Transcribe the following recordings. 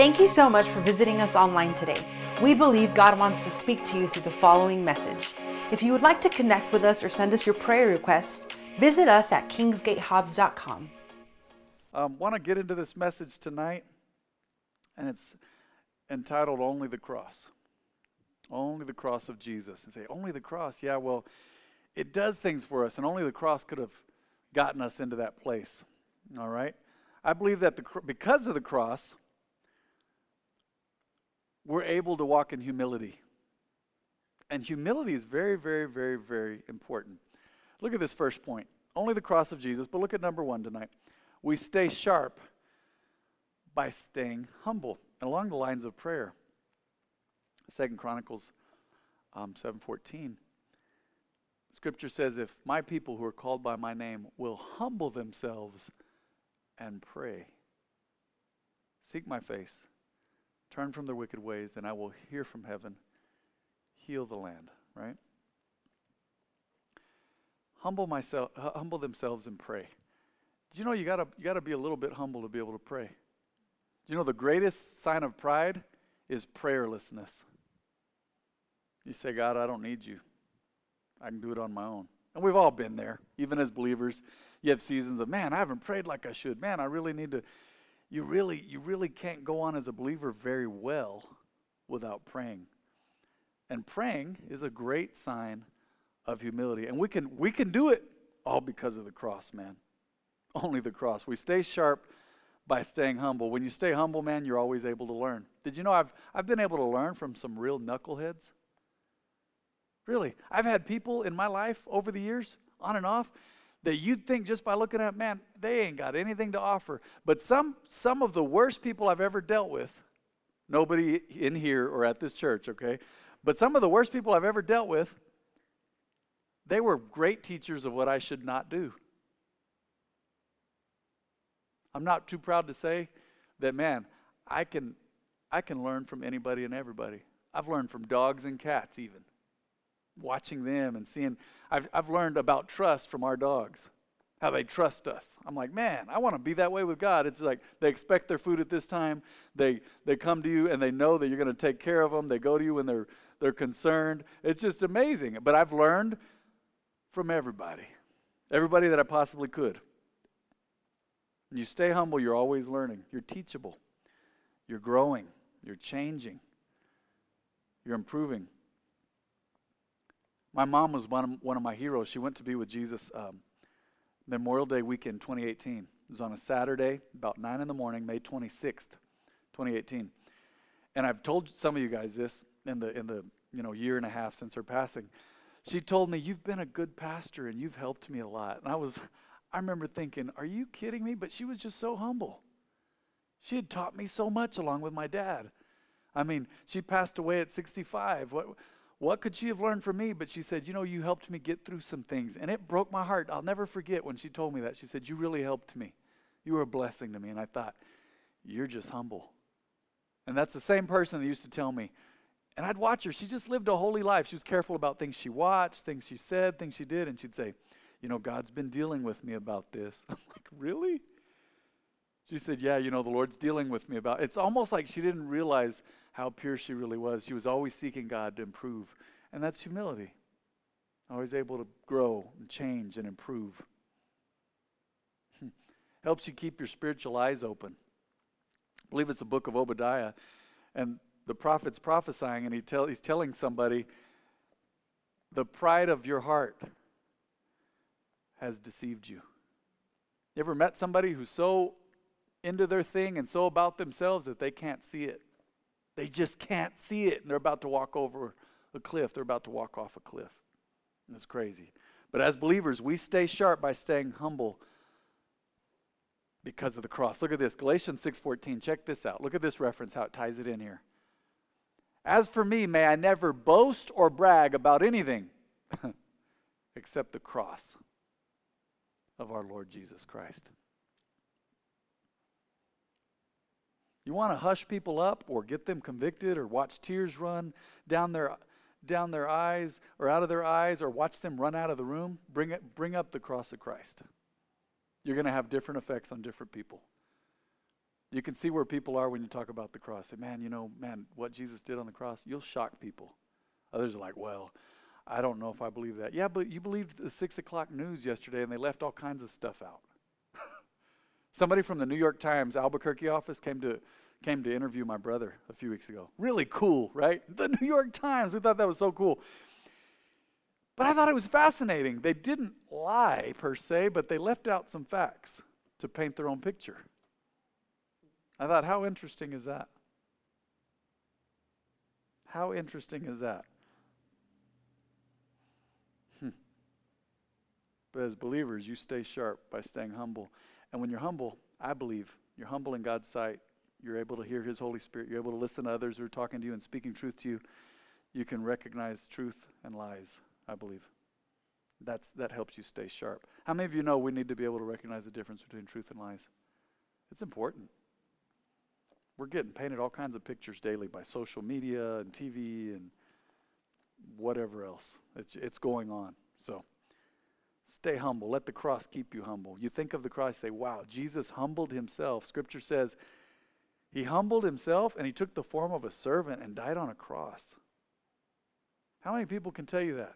Thank you so much for visiting us online today. We believe God wants to speak to you through the following message. If you would like to connect with us or send us your prayer requests, visit us at kingsgatehobbs.com. I um, want to get into this message tonight, and it's entitled Only the Cross. Only the cross of Jesus. And say, Only the cross? Yeah, well, it does things for us, and only the cross could have gotten us into that place. All right? I believe that the, because of the cross, we're able to walk in humility. And humility is very, very, very, very important. Look at this first point. Only the cross of Jesus, but look at number one tonight. We stay sharp by staying humble. And along the lines of prayer. Second Chronicles um, 7.14. Scripture says, if my people who are called by my name will humble themselves and pray, seek my face, turn from their wicked ways, then I will hear from heaven, heal the land, right? Humble myself, humble themselves and pray. Do you know you gotta you gotta be a little bit humble to be able to pray? Do you know the greatest sign of pride is prayerlessness? You say, God, I don't need you. I can do it on my own. And we've all been there, even as believers. You have seasons of, man, I haven't prayed like I should. Man, I really need to. You really, you really can't go on as a believer very well without praying. And praying is a great sign of humility. And we can we can do it all because of the cross, man. Only the cross. We stay sharp by staying humble. When you stay humble, man, you're always able to learn. Did you know I've I've been able to learn from some real knuckleheads? Really, I've had people in my life over the years, on and off, that you'd think just by looking at, man, they ain't got anything to offer. But some some of the worst people I've ever dealt with, nobody in here or at this church, okay? But some of the worst people I've ever dealt with, they were great teachers of what I should not do. I'm not too proud to say that, man, I can, I can learn from anybody and everybody. I've learned from dogs and cats, even watching them and seeing. I've, I've learned about trust from our dogs, how they trust us. I'm like, man, I want to be that way with God. It's like they expect their food at this time. They, they come to you and they know that you're going to take care of them. They go to you when they're, they're concerned. It's just amazing. But I've learned from everybody, everybody that I possibly could. You stay humble, you're always learning. You're teachable. You're growing. You're changing. You're improving. My mom was one of, one of my heroes. She went to be with Jesus um, Memorial Day weekend 2018. It was on a Saturday, about 9 in the morning, May 26th, 2018. And I've told some of you guys this in the, in the you know, year and a half since her passing. She told me, You've been a good pastor and you've helped me a lot. And I was, I remember thinking, Are you kidding me? But she was just so humble. She had taught me so much along with my dad. I mean, she passed away at 65. What, what could she have learned from me? But she said, You know, you helped me get through some things. And it broke my heart. I'll never forget when she told me that. She said, You really helped me. You were a blessing to me. And I thought, You're just humble. And that's the same person that used to tell me. And I'd watch her. She just lived a holy life. She was careful about things she watched, things she said, things she did. And she'd say, You know, God's been dealing with me about this. I'm like, Really? She said, Yeah, you know, the Lord's dealing with me about it. It's almost like she didn't realize how pure she really was. She was always seeking God to improve. And that's humility. Always able to grow and change and improve. Helps you keep your spiritual eyes open. I believe it's the book of Obadiah. And the prophet's prophesying, and he tell, he's telling somebody, the pride of your heart has deceived you. You ever met somebody who's so into their thing and so about themselves that they can't see it? They just can't see it, and they're about to walk over a cliff. They're about to walk off a cliff. It's crazy. But as believers, we stay sharp by staying humble because of the cross. Look at this, Galatians 6:14. Check this out. Look at this reference how it ties it in here. As for me, may I never boast or brag about anything except the cross of our Lord Jesus Christ. You want to hush people up or get them convicted or watch tears run down their down their eyes or out of their eyes or watch them run out of the room? Bring it bring up the cross of Christ. You're going to have different effects on different people. You can see where people are when you talk about the cross. Say, man, you know, man, what Jesus did on the cross, you'll shock people. Others are like, well, I don't know if I believe that. Yeah, but you believed the six o'clock news yesterday and they left all kinds of stuff out. Somebody from the New York Times Albuquerque office came to came to interview my brother a few weeks ago. Really cool, right? The New York Times. We thought that was so cool. But I thought it was fascinating. They didn't lie per se, but they left out some facts to paint their own picture. I thought, how interesting is that? How interesting is that? Hmm. But as believers, you stay sharp by staying humble. And when you're humble, I believe you're humble in God's sight. You're able to hear His Holy Spirit. You're able to listen to others who are talking to you and speaking truth to you. You can recognize truth and lies, I believe. That's, that helps you stay sharp. How many of you know we need to be able to recognize the difference between truth and lies? It's important. We're getting painted all kinds of pictures daily by social media and TV and whatever else. It's, it's going on. So stay humble. Let the cross keep you humble. You think of the cross, say, wow, Jesus humbled himself. Scripture says he humbled himself and he took the form of a servant and died on a cross. How many people can tell you that?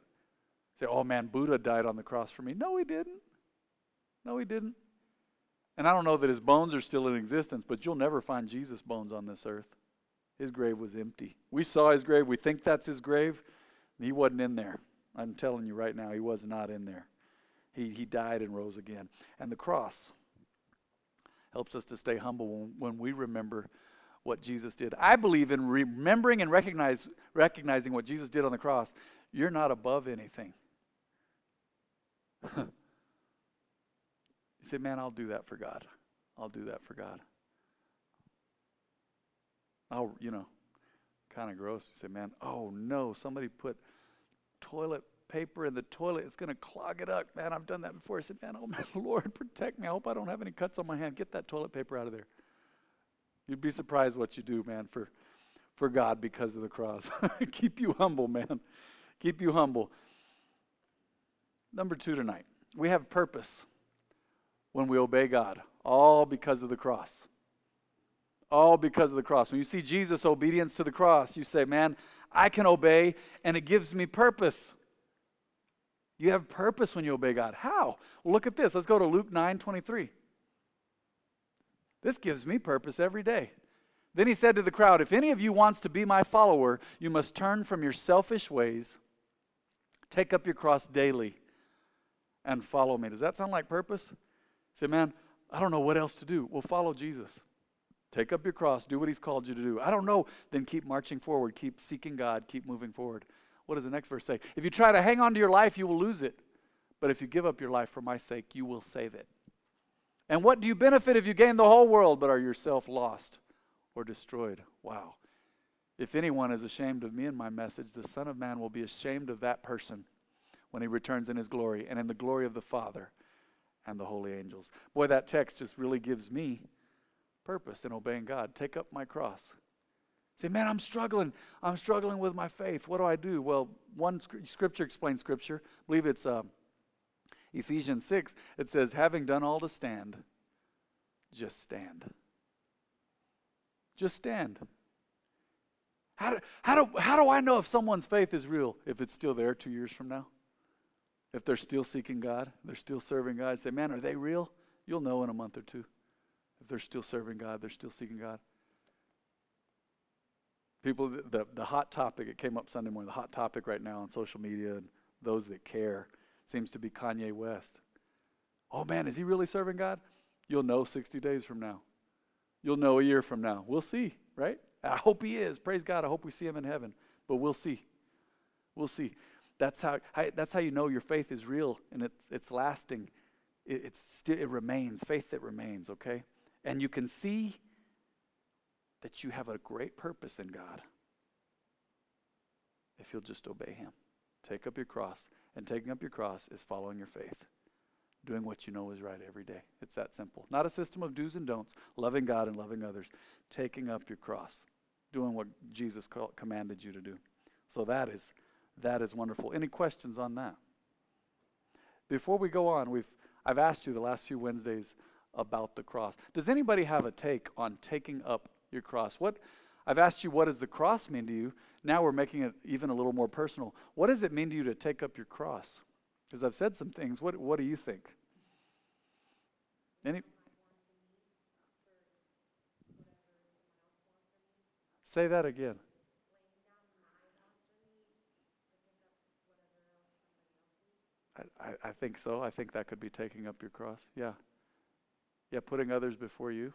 Say, oh man, Buddha died on the cross for me. No, he didn't. No, he didn't. And I don't know that his bones are still in existence, but you'll never find Jesus' bones on this earth. His grave was empty. We saw his grave. We think that's his grave. He wasn't in there. I'm telling you right now, he was not in there. He, he died and rose again. And the cross helps us to stay humble when, we remember what Jesus did. I believe in remembering and recognize, recognizing what Jesus did on the cross. You're not above anything. You say, man, I'll do that for God. I'll do that for God. I'll, you know, kind of gross. You say, man, oh no, somebody put toilet paper in the toilet. It's going to clog it up. Man, I've done that before. I said, man, oh my Lord, protect me. I hope I don't have any cuts on my hand. Get that toilet paper out of there. You'd be surprised what you do, man, for, for God because of the cross. Keep you humble, man. Keep you humble. Number two tonight, we have purpose when we obey God, all because of the cross. All because of the cross. When you see Jesus' obedience to the cross, you say, Man, I can obey, and it gives me purpose. You have purpose when you obey God. How? Well, look at this. Let's go to Luke 9 23. This gives me purpose every day. Then he said to the crowd, If any of you wants to be my follower, you must turn from your selfish ways, take up your cross daily, and follow me. Does that sound like purpose? Say, man, I don't know what else to do. Well, follow Jesus. Take up your cross, do what he's called you to do. I don't know, then keep marching forward, keep seeking God, keep moving forward. What does the next verse say? If you try to hang on to your life, you will lose it. But if you give up your life for my sake, you will save it. And what do you benefit if you gain the whole world but are yourself lost or destroyed? Wow. If anyone is ashamed of me and my message, the Son of Man will be ashamed of that person when he returns in his glory and in the glory of the Father and the holy angels. Boy, that text just really gives me purpose in obeying God. Take up my cross. Say, man, I'm struggling. I'm struggling with my faith. What do I do? Well, one scripture explains scripture. I believe it's uh, Ephesians 6. It says, having done all to stand, just stand. Just stand. How do, how, do, how do I know if someone's faith is real if it's still there two years from now? if they're still seeking God, they're still serving God, say, man, are they real? You'll know in a month or two. If they're still serving God, they're still seeking God. People, the, the hot topic, it came up Sunday morning, the hot topic right now on social media and those that care seems to be Kanye West. Oh man, is he really serving God? You'll know 60 days from now. You'll know a year from now. We'll see, right? I hope he is. Praise God. I hope we see him in heaven. But we'll see. We'll see. That's how, that's how you know your faith is real and it's, it's lasting. It, it's still, it remains, faith that remains, okay? And you can see that you have a great purpose in God if you'll just obey Him. Take up your cross. And taking up your cross is following your faith, doing what you know is right every day. It's that simple. Not a system of do's and don'ts, loving God and loving others. Taking up your cross, doing what Jesus commanded you to do. So that is that is wonderful. Any questions on that? Before we go on, we've I've asked you the last few Wednesdays about the cross. Does anybody have a take on taking up your cross? What I've asked you what does the cross mean to you? Now we're making it even a little more personal. What does it mean to you to take up your cross? Because I've said some things. What what do you think? Any Say that again. I, I, I think so. I think that could be taking up your cross. Yeah. Yeah, putting others before you.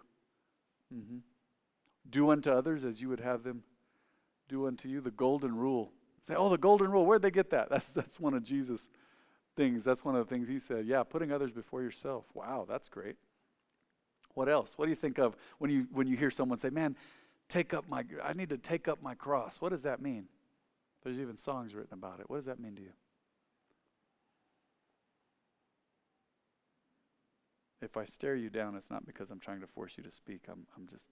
Mm-hmm. Do unto others as you would have them do unto you. The golden rule. Say, oh, the golden rule. Where'd they get that? That's that's one of Jesus' things. That's one of the things he said. Yeah, putting others before yourself. Wow, that's great. What else? What do you think of when you when you hear someone say, "Man, take up my I need to take up my cross." What does that mean? There's even songs written about it. What does that mean to you? If I stare you down, it's not because I'm trying to force you to speak. I'm, I'm just,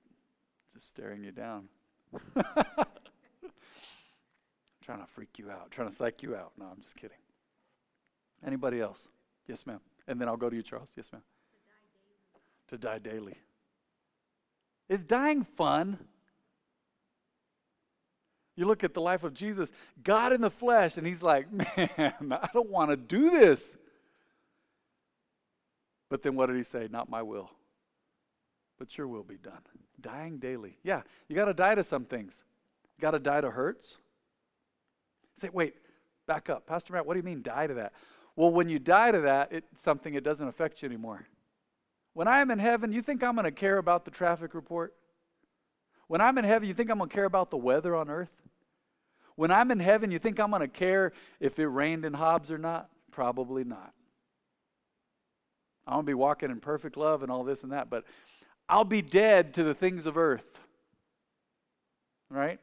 just staring you down. trying to freak you out, trying to psych you out. No, I'm just kidding. Anybody else? Yes, ma'am. And then I'll go to you, Charles. Yes, ma'am. To die daily. To die daily. Is dying fun? You look at the life of Jesus, God in the flesh, and he's like, man, I don't want to do this. But then what did he say? Not my will, but your will be done. Dying daily. Yeah, you got to die to some things. You got to die to hurts. Say, wait, back up. Pastor Matt, what do you mean die to that? Well, when you die to that, it's something it doesn't affect you anymore. When I am in heaven, you think I'm going to care about the traffic report? When I'm in heaven, you think I'm going to care about the weather on earth? When I'm in heaven, you think I'm going to care if it rained in Hobbs or not? Probably not. I'm going to be walking in perfect love and all this and that, but I'll be dead to the things of earth. Right?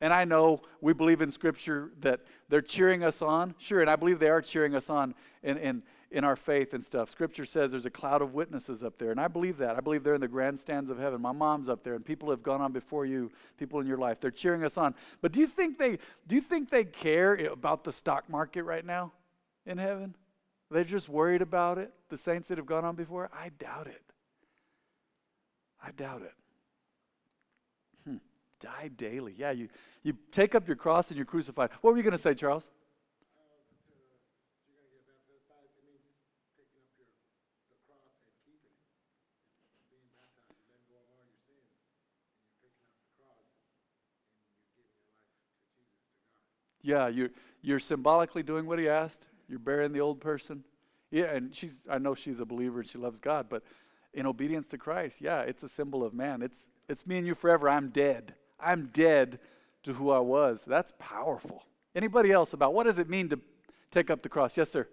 And I know we believe in Scripture that they're cheering us on. Sure, and I believe they are cheering us on in, in, in our faith and stuff. Scripture says there's a cloud of witnesses up there, and I believe that. I believe they're in the grandstands of heaven. My mom's up there, and people have gone on before you, people in your life. They're cheering us on. But do you think they do you think they care about the stock market right now in heaven? They're just worried about it, the saints that have gone on before? I doubt it. I doubt it. Hmm. Die daily. Yeah, you, you take up your cross and you're crucified. What were you going to say, Charles? Yeah, you're, you're symbolically doing what he asked. You're burying the old person. Yeah, and she's I know she's a believer and she loves God, but in obedience to Christ, yeah, it's a symbol of man. It's it's me and you forever. I'm dead. I'm dead to who I was. That's powerful. Anybody else about what does it mean to take up the cross? Yes, sir.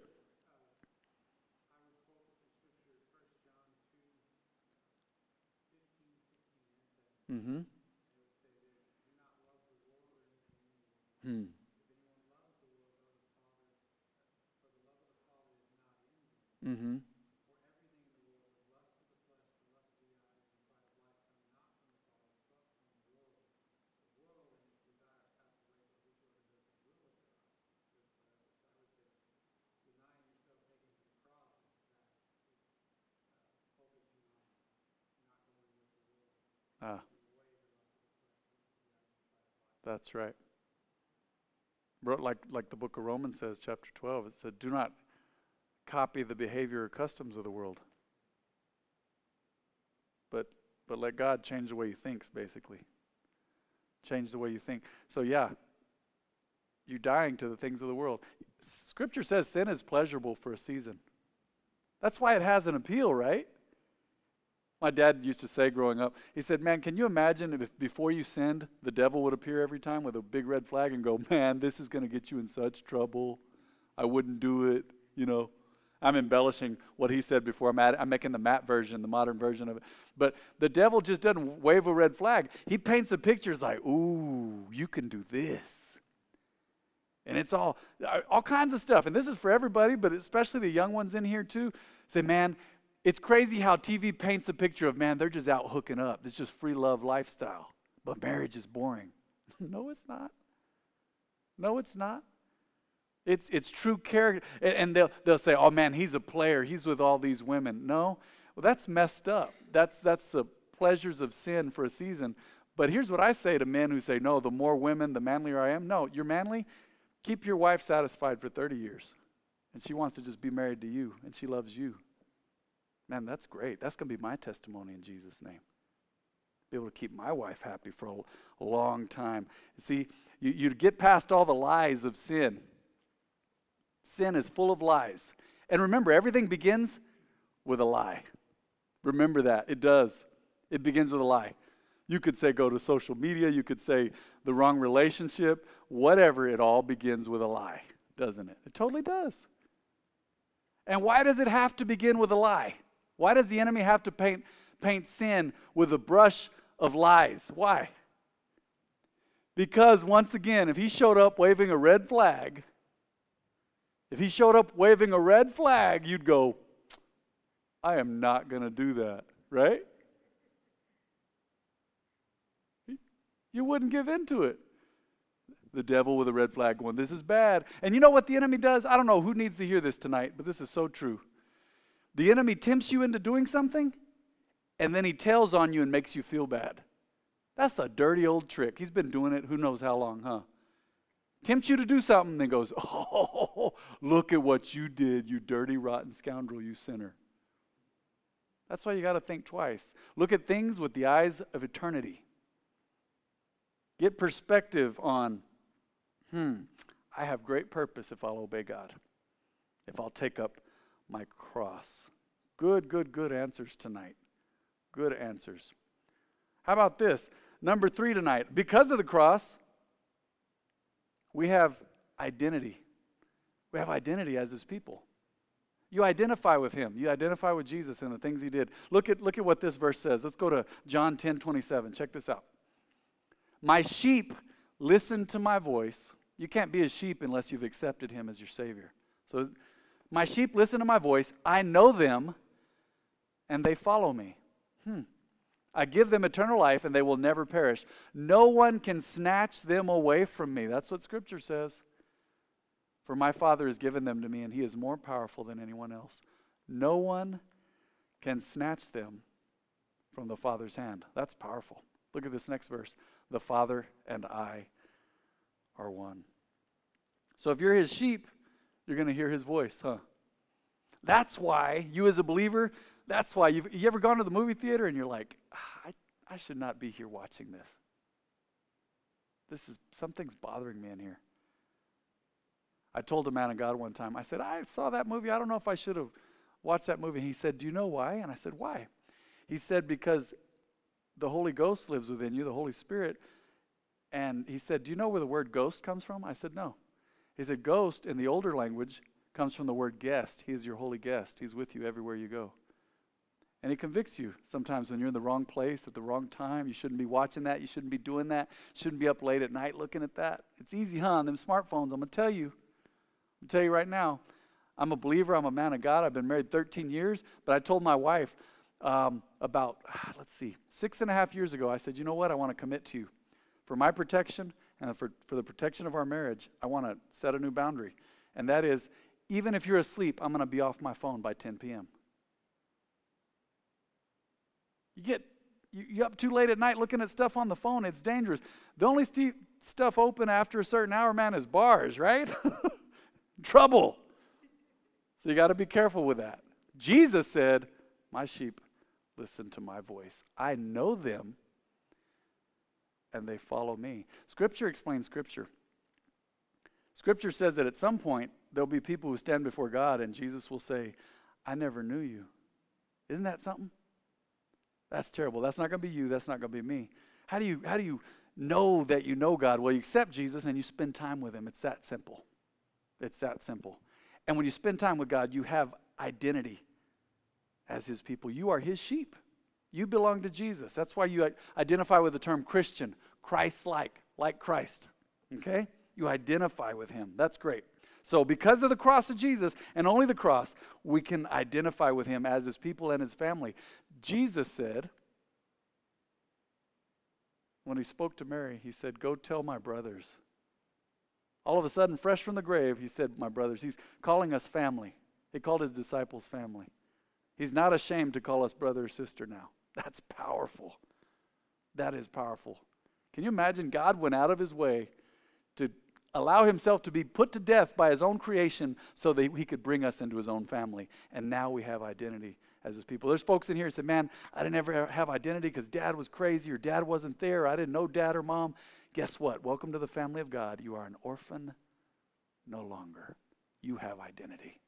That's right. Like, like the book of Romans says, chapter 12, it said, Do not copy the behavior or customs of the world. But but let God change the way you think, basically. Change the way you think. So yeah, you're dying to the things of the world. Scripture says sin is pleasurable for a season. That's why it has an appeal, right? My dad used to say growing up, he said, Man, can you imagine if before you sinned, the devil would appear every time with a big red flag and go, Man, this is going to get you in such trouble. I wouldn't do it, you know. I'm embellishing what he said before. I'm, I'm making the Matt version, the modern version of it. But the devil just doesn't wave a red flag. He paints a picture like, ooh, you can do this. And it's all all kinds of stuff. And this is for everybody, but especially the young ones in here too. Say, man, it's crazy how TV paints a picture of man, they're just out hooking up. It's just free love lifestyle. But marriage is boring. no, it's not. No, it's not. It's, it's true character. And they'll, they'll say, oh man, he's a player. He's with all these women. No, Well, that's messed up. That's, that's the pleasures of sin for a season. But here's what I say to men who say, no, the more women, the manlier I am. No, you're manly. Keep your wife satisfied for 30 years. And she wants to just be married to you, and she loves you. Man, that's great. That's going to be my testimony in Jesus' name. Be able to keep my wife happy for a, long time. See, you, you get past all the lies of sin. Sin is full of lies. And remember, everything begins with a lie. Remember that. It does. It begins with a lie. You could say go to social media, you could say the wrong relationship, whatever, it all begins with a lie, doesn't it? It totally does. And why does it have to begin with a lie? Why does the enemy have to paint, paint sin with a brush of lies? Why? Because once again, if he showed up waving a red flag, if he showed up waving a red flag, you'd go, I am not going to do that, right? You wouldn't give in to it. The devil with a red flag going, This is bad. And you know what the enemy does? I don't know who needs to hear this tonight, but this is so true. The enemy tempts you into doing something, and then he tails on you and makes you feel bad. That's a dirty old trick. He's been doing it who knows how long, huh? Tempts you to do something, then goes, Oh, look at what you did, you dirty, rotten scoundrel, you sinner. That's why you got to think twice. Look at things with the eyes of eternity. Get perspective on, hmm, I have great purpose if I'll obey God, if I'll take up my cross. Good, good, good answers tonight. Good answers. How about this? Number three tonight. Because of the cross, we have identity. We have identity as his people. You identify with him. You identify with Jesus and the things he did. Look at, look at what this verse says. Let's go to John 10 27. Check this out. My sheep listen to my voice. You can't be a sheep unless you've accepted him as your Savior. So, my sheep listen to my voice. I know them, and they follow me. Hmm. I give them eternal life, and they will never perish. No one can snatch them away from me. That's what Scripture says. For my Father has given them to me, and He is more powerful than anyone else. No one can snatch them from the Father's hand. That's powerful. Look at this next verse. The Father and I are one. So if you're His sheep, you're going to hear His voice, huh? That's why you, as a believer, that's why you've you ever gone to the movie theater and you're like, ah, I, I should not be here watching this. This is something's bothering me in here. I told a man of God one time, I said, I saw that movie. I don't know if I should have watched that movie. He said, Do you know why? And I said, Why? He said, Because the Holy Ghost lives within you, the Holy Spirit. And he said, Do you know where the word ghost comes from? I said, No. He said, Ghost in the older language comes from the word guest. He is your holy guest, He's with you everywhere you go. And he convicts you sometimes when you're in the wrong place at the wrong time. You shouldn't be watching that. You shouldn't be doing that. Shouldn't be up late at night looking at that. It's easy, huh? On them smartphones. I'm going to tell you. I'm tell you right now, I'm a believer. I'm a man of God. I've been married 13 years. But I told my wife um, about, let's see, six and a half years ago, I said, you know what? I want to commit to you. For my protection and for, for the protection of our marriage, I want to set a new boundary. And that is, even if you're asleep, I'm going to be off my phone by 10 p.m. You get you, you up too late at night looking at stuff on the phone, it's dangerous. The only st- stuff open after a certain hour, man, is bars, right? Trouble. So you got to be careful with that. Jesus said, My sheep listen to my voice. I know them and they follow me. Scripture explains Scripture. Scripture says that at some point there'll be people who stand before God and Jesus will say, I never knew you. Isn't that something? That's terrible. That's not going to be you. That's not going to be me. How do you how do you know that you know God? Well, you accept Jesus and you spend time with him. It's that simple. It's that simple. And when you spend time with God, you have identity as his people. You are his sheep. You belong to Jesus. That's why you identify with the term Christian, Christ like, like Christ. Okay? You identify with him. That's great. So, because of the cross of Jesus and only the cross, we can identify with him as his people and his family. Jesus said, when he spoke to Mary, he said, Go tell my brothers. All of a sudden, fresh from the grave, he said, My brothers. He's calling us family. He called his disciples family. He's not ashamed to call us brother or sister now. That's powerful. That is powerful. Can you imagine God went out of his way to allow himself to be put to death by his own creation so that he could bring us into his own family? And now we have identity as his people. There's folks in here who say, Man, I didn't ever have identity because dad was crazy or dad wasn't there. I didn't know dad or mom. Guess what? Welcome to the family of God. You are an orphan no longer. You have identity.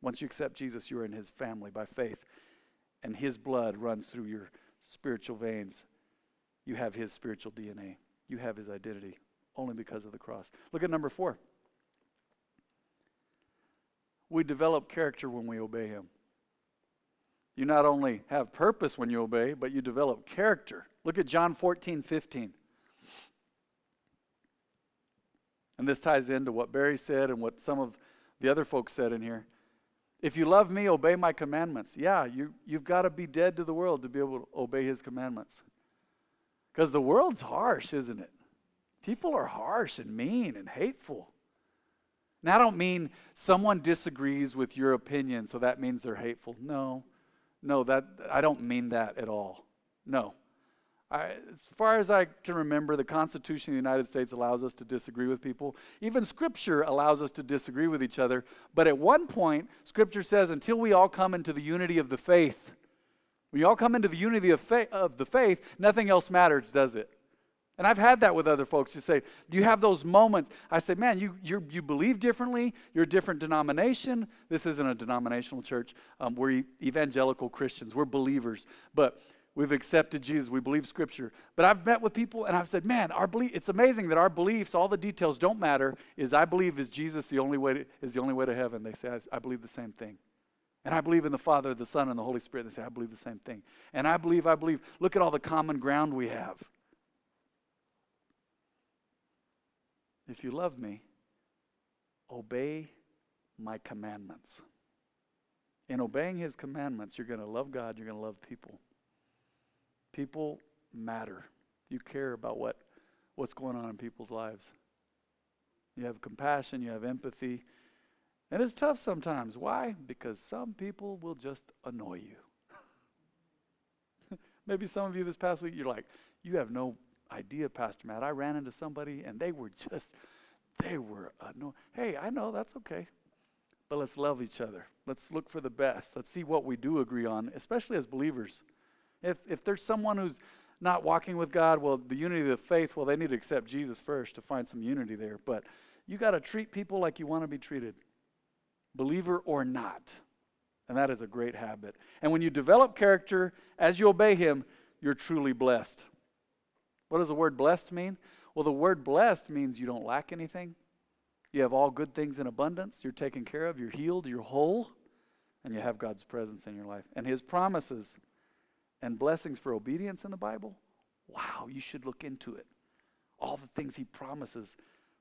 Once you accept Jesus, you are in his family by faith, and his blood runs through your spiritual veins. You have his spiritual DNA. You have his identity only because of the cross. Look at number four. We develop character when we obey him. You not only have purpose when you obey, but you develop character. Look at John 14, 15. And this ties into what Barry said and what some of the other folks said in here. If you love me, obey my commandments. Yeah, you, you've got to be dead to the world to be able to obey his commandments. Because the world's harsh, isn't it? People are harsh and mean and hateful. Now, I don't mean someone disagrees with your opinion, so that means they're hateful. No, no, that I don't mean that at all. No. I, as far as I can remember, the Constitution of the United States allows us to disagree with people. Even Scripture allows us to disagree with each other. But at one point, Scripture says, until we all come into the unity of the faith, when you all come into the unity of, fa- of the faith, nothing else matters, does it? And I've had that with other folks. You say, Do you have those moments? I say, Man, you, you you believe differently. You're a different denomination. This isn't a denominational church. Um, we're evangelical Christians. We're believers. But we've accepted Jesus. We believe Scripture. But I've met with people and I've said, Man, our belief, it's amazing that our beliefs, all the details don't matter. Is I believe is Jesus the only way to, is the only way to heaven. They say, I, I believe the same thing. And I believe in the Father, the Son, and the Holy Spirit. They say, I believe the same thing. And I believe, I believe. Look at all the common ground we have. If you love me, obey my commandments. In obeying his commandments, you're going to love God, you're going to love people. People matter. You care about what, what's going on in people's lives. You have compassion, you have empathy. And it's tough sometimes. Why? Because some people will just annoy you. Maybe some of you this past week, you're like, you have no idea, Pastor Matt. I ran into somebody and they were just, they were, no, hey, I know that's okay. But let's love each other. Let's look for the best. Let's see what we do agree on, especially as believers. If, if there's someone who's not walking with God, well, the unity of the faith, well, they need to accept Jesus first to find some unity there. But you got to treat people like you want to be treated, believer or not. And that is a great habit. And when you develop character as you obey Him, you're truly blessed. What does the word blessed mean? Well, the word blessed means you don't lack anything. You have all good things in abundance. You're taken care of. You're healed. You're whole. And you have God's presence in your life. And His promises and blessings for obedience in the Bible. Wow, you should look into it. All the things He promises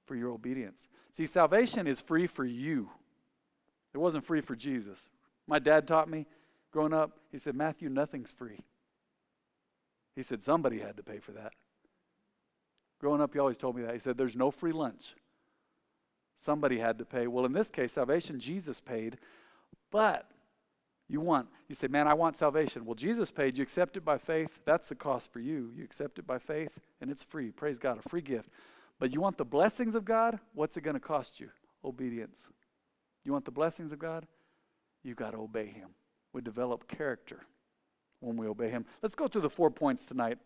for your obedience. See, salvation is free for you, it wasn't free for Jesus. My dad taught me growing up, he said, Matthew, nothing's free. He said, somebody had to pay for that. Growing up, he always told me that. He said, There's no free lunch. Somebody had to pay. Well, in this case, salvation, Jesus paid. But you want, you say, Man, I want salvation. Well, Jesus paid. You accept it by faith. That's the cost for you. You accept it by faith, and it's free. Praise God, a free gift. But you want the blessings of God? What's it going to cost you? Obedience. You want the blessings of God? You've got to obey Him. We develop character when we obey Him. Let's go through the four points tonight.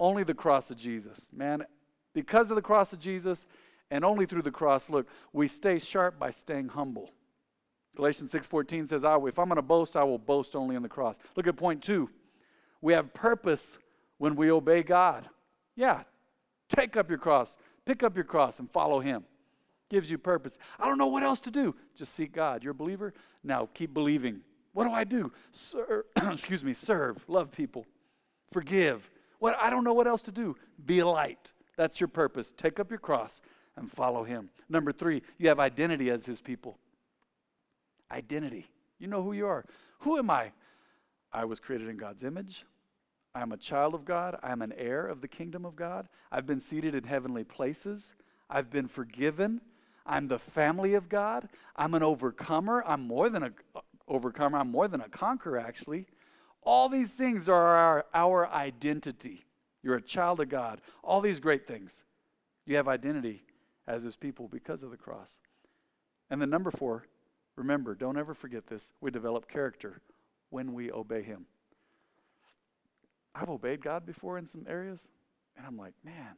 Only the cross of Jesus. Man, because of the cross of Jesus and only through the cross, look, we stay sharp by staying humble. Galatians 6:14 says, I, if I'm going to boast, I will boast only in the cross." Look at point 2. We have purpose when we obey God. Yeah. Take up your cross, pick up your cross and follow him. Gives you purpose. I don't know what else to do. Just seek God. You're a believer? Now keep believing. What do I do? Serve, excuse me, serve, love people, forgive. What I don't know what else to do. Be a light. That's your purpose. Take up your cross and follow him. Number three, you have identity as his people. Identity. You know who you are. Who am I? I was created in God's image. I am a child of God. I am an heir of the kingdom of God. I've been seated in heavenly places. I've been forgiven. I'm the family of God. I'm an overcomer. I'm more than a, uh, overcomer. I'm more than a conqueror, actually. All these things are our, our identity. You're a child of God. All these great things. You have identity as his people because of the cross. And then number four, remember, don't ever forget this. We develop character when we obey him. I've obeyed God before in some areas, and I'm like, man,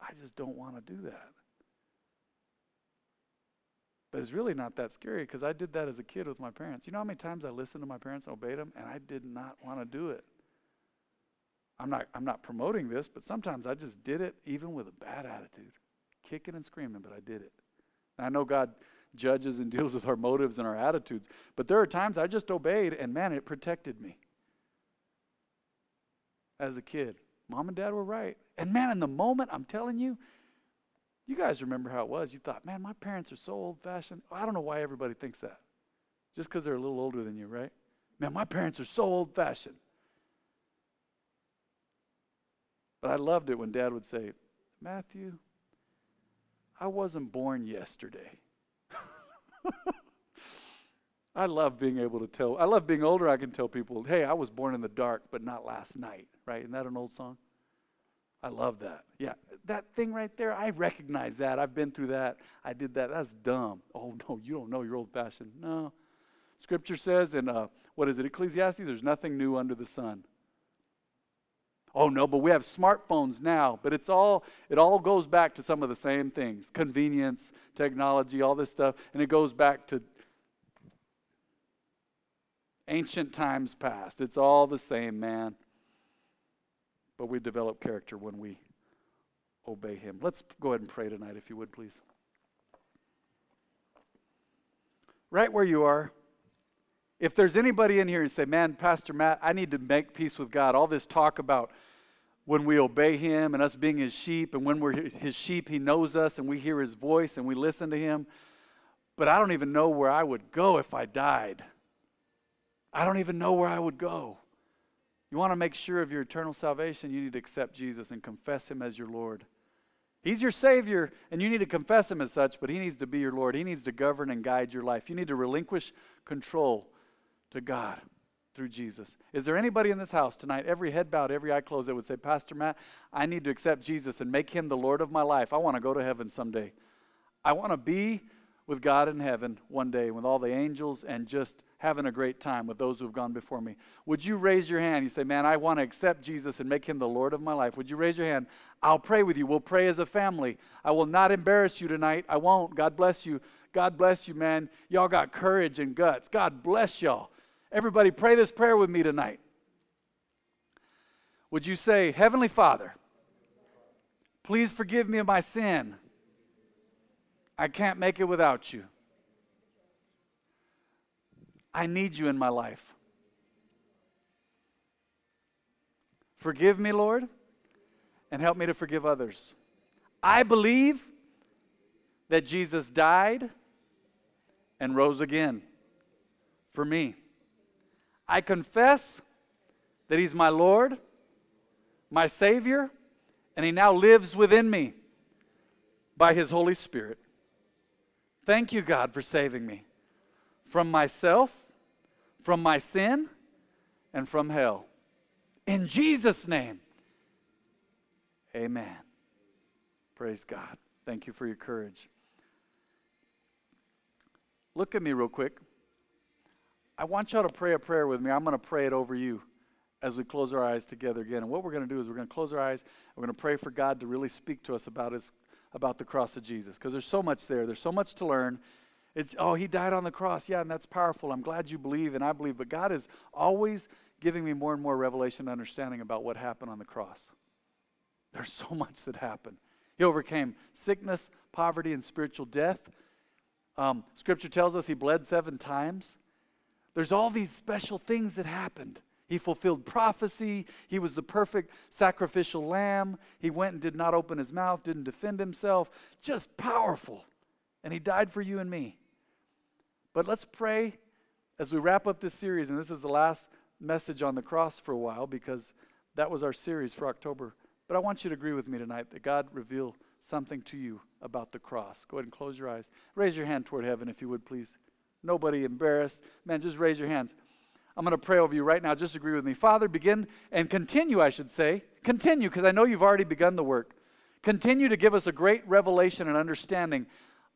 I just don't want to do that. But it's really not that scary because I did that as a kid with my parents. You know how many times I listened to my parents and obeyed them, and I did not want to do it. I'm not, I'm not promoting this, but sometimes I just did it even with a bad attitude, kicking and screaming, but I did it. And I know God judges and deals with our motives and our attitudes, but there are times I just obeyed, and man, it protected me as a kid. Mom and dad were right. And man, in the moment, I'm telling you, you guys remember how it was. You thought, man, my parents are so old fashioned. I don't know why everybody thinks that. Just because they're a little older than you, right? Man, my parents are so old fashioned. But I loved it when dad would say, Matthew, I wasn't born yesterday. I love being able to tell. I love being older. I can tell people, hey, I was born in the dark, but not last night, right? Isn't that an old song? I love that. Yeah, that thing right there, I recognize that. I've been through that. I did that. That's dumb. Oh, no, you don't know. You're old fashioned. No. Scripture says in, uh, what is it, Ecclesiastes? There's nothing new under the sun. Oh no, but we have smartphones now. But it's all it all goes back to some of the same things. Convenience, technology, all this stuff, and it goes back to ancient times past. It's all the same, man. But we develop character when we obey him. Let's go ahead and pray tonight if you would please. Right where you are, if there's anybody in here and say, man, Pastor Matt, I need to make peace with God, all this talk about when we obey Him and us being His sheep, and when we're His sheep, He knows us and we hear His voice and we listen to Him. But I don't even know where I would go if I died. I don't even know where I would go. You want to make sure of your eternal salvation, you need to accept Jesus and confess Him as your Lord. He's your Savior, and you need to confess Him as such, but He needs to be your Lord. He needs to govern and guide your life. You need to relinquish control to God through Jesus. Is there anybody in this house tonight, every head bowed, every eye closed, that would say, Pastor Matt, I need to accept Jesus and make him the Lord of my life? I want to go to heaven someday. I want to be with God in heaven one day with all the angels and just having a great time with those who have gone before me. Would you raise your hand? You say, Man, I want to accept Jesus and make him the Lord of my life. Would you raise your hand? I'll pray with you. We'll pray as a family. I will not embarrass you tonight. I won't. God bless you. God bless you, man. Y'all got courage and guts. God bless y'all. Everybody, pray this prayer with me tonight. Would you say, Heavenly Father, please forgive me of my sin. I can't make it without you. I need you in my life. Forgive me, Lord, and help me to forgive others. I believe that Jesus died and rose again for me. I confess that He's my Lord, my Savior, and He now lives within me by His Holy Spirit. Thank you, God, for saving me from myself, from my sin, and from hell. In Jesus' name, amen. Praise God. Thank you for your courage. Look at me real quick. I want y'all to pray a prayer with me. I'm going to pray it over you as we close our eyes together again. And what we're going to do is we're going to close our eyes. We're going to pray for God to really speak to us about his about the cross of Jesus because there's so much there. There's so much to learn. It's oh, he died on the cross. Yeah, and that's powerful. I'm glad you believe and I believe, but God is always giving me more and more revelation and understanding about what happened on the cross. There's so much that happened. He overcame sickness, poverty, and spiritual death. Um, scripture tells us he bled seven times. There's all these special things that happened. He fulfilled prophecy. He was the perfect sacrificial lamb. He went and did not open his mouth, didn't defend himself. Just powerful. And he died for you and me. But let's pray as we wrap up this series. And this is the last message on the cross for a while because that was our series for October. But I want you to agree with me tonight that God revealed something to you about the cross. Go ahead and close your eyes. Raise your hand toward heaven if you would, please. Nobody embarrassed. Man, just raise your hands. I'm going to pray over you right now. Just agree with me. Father, begin and continue, I should say. Continue, because I know you've already begun the work. Continue to give us a great revelation and understanding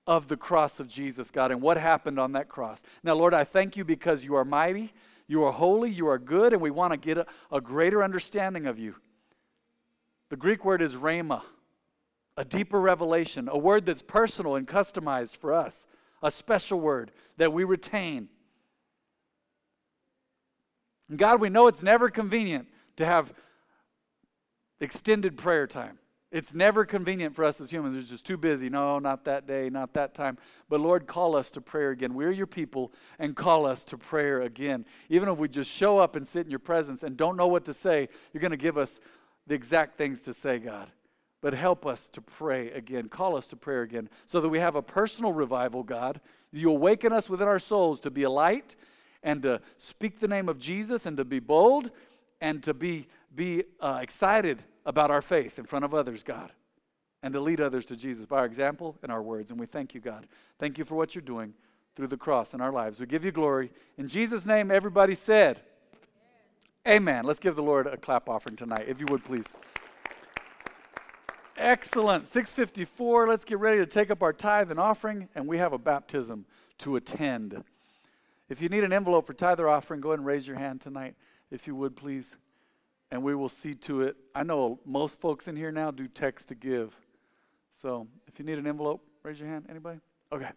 of the cross of Jesus, God, and what happened on that cross. Now, Lord, I thank you because you are mighty, you are holy, you are good, and we want to get a, a greater understanding of you. The Greek word is rhema, a deeper revelation, a word that's personal and customized for us, a special word that we retain. And God, we know it's never convenient to have extended prayer time. It's never convenient for us as humans. It's just too busy. No, not that day, not that time. But Lord, call us to prayer again. We're your people and call us to prayer again. Even if we just show up and sit in your presence and don't know what to say, you're going to give us the exact things to say, God. But help us to pray again. Call us to prayer again so that we have a personal revival, God. You awaken us within our souls to be a light and to speak the name of Jesus and to be bold and to be, be uh, excited about our faith in front of others, God, and to lead others to Jesus by our example and our words. And we thank you, God. Thank you for what you're doing through the cross in our lives. We give you glory. In Jesus' name, everybody said, Amen. Amen. Let's give the Lord a clap offering tonight, if you would please. Excellent. 654. Let's get ready to take up our tithe and offering, and we have a baptism to attend. If you need an envelope for tithe or offering, go ahead and raise your hand tonight, if you would please and we will see to it. I know most folks in here now do text to give. So if you need an envelope, raise your hand. Anybody? Okay.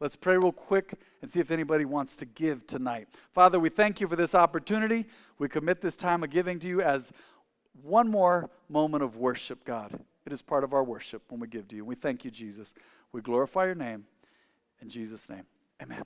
Let's pray real quick and see if anybody wants to give tonight. Father, we thank you for this opportunity. We commit this time of giving to you as one more moment of worship, God. It is part of our worship when we give to you. We thank you, Jesus. We glorify your name. In Jesus' name, amen.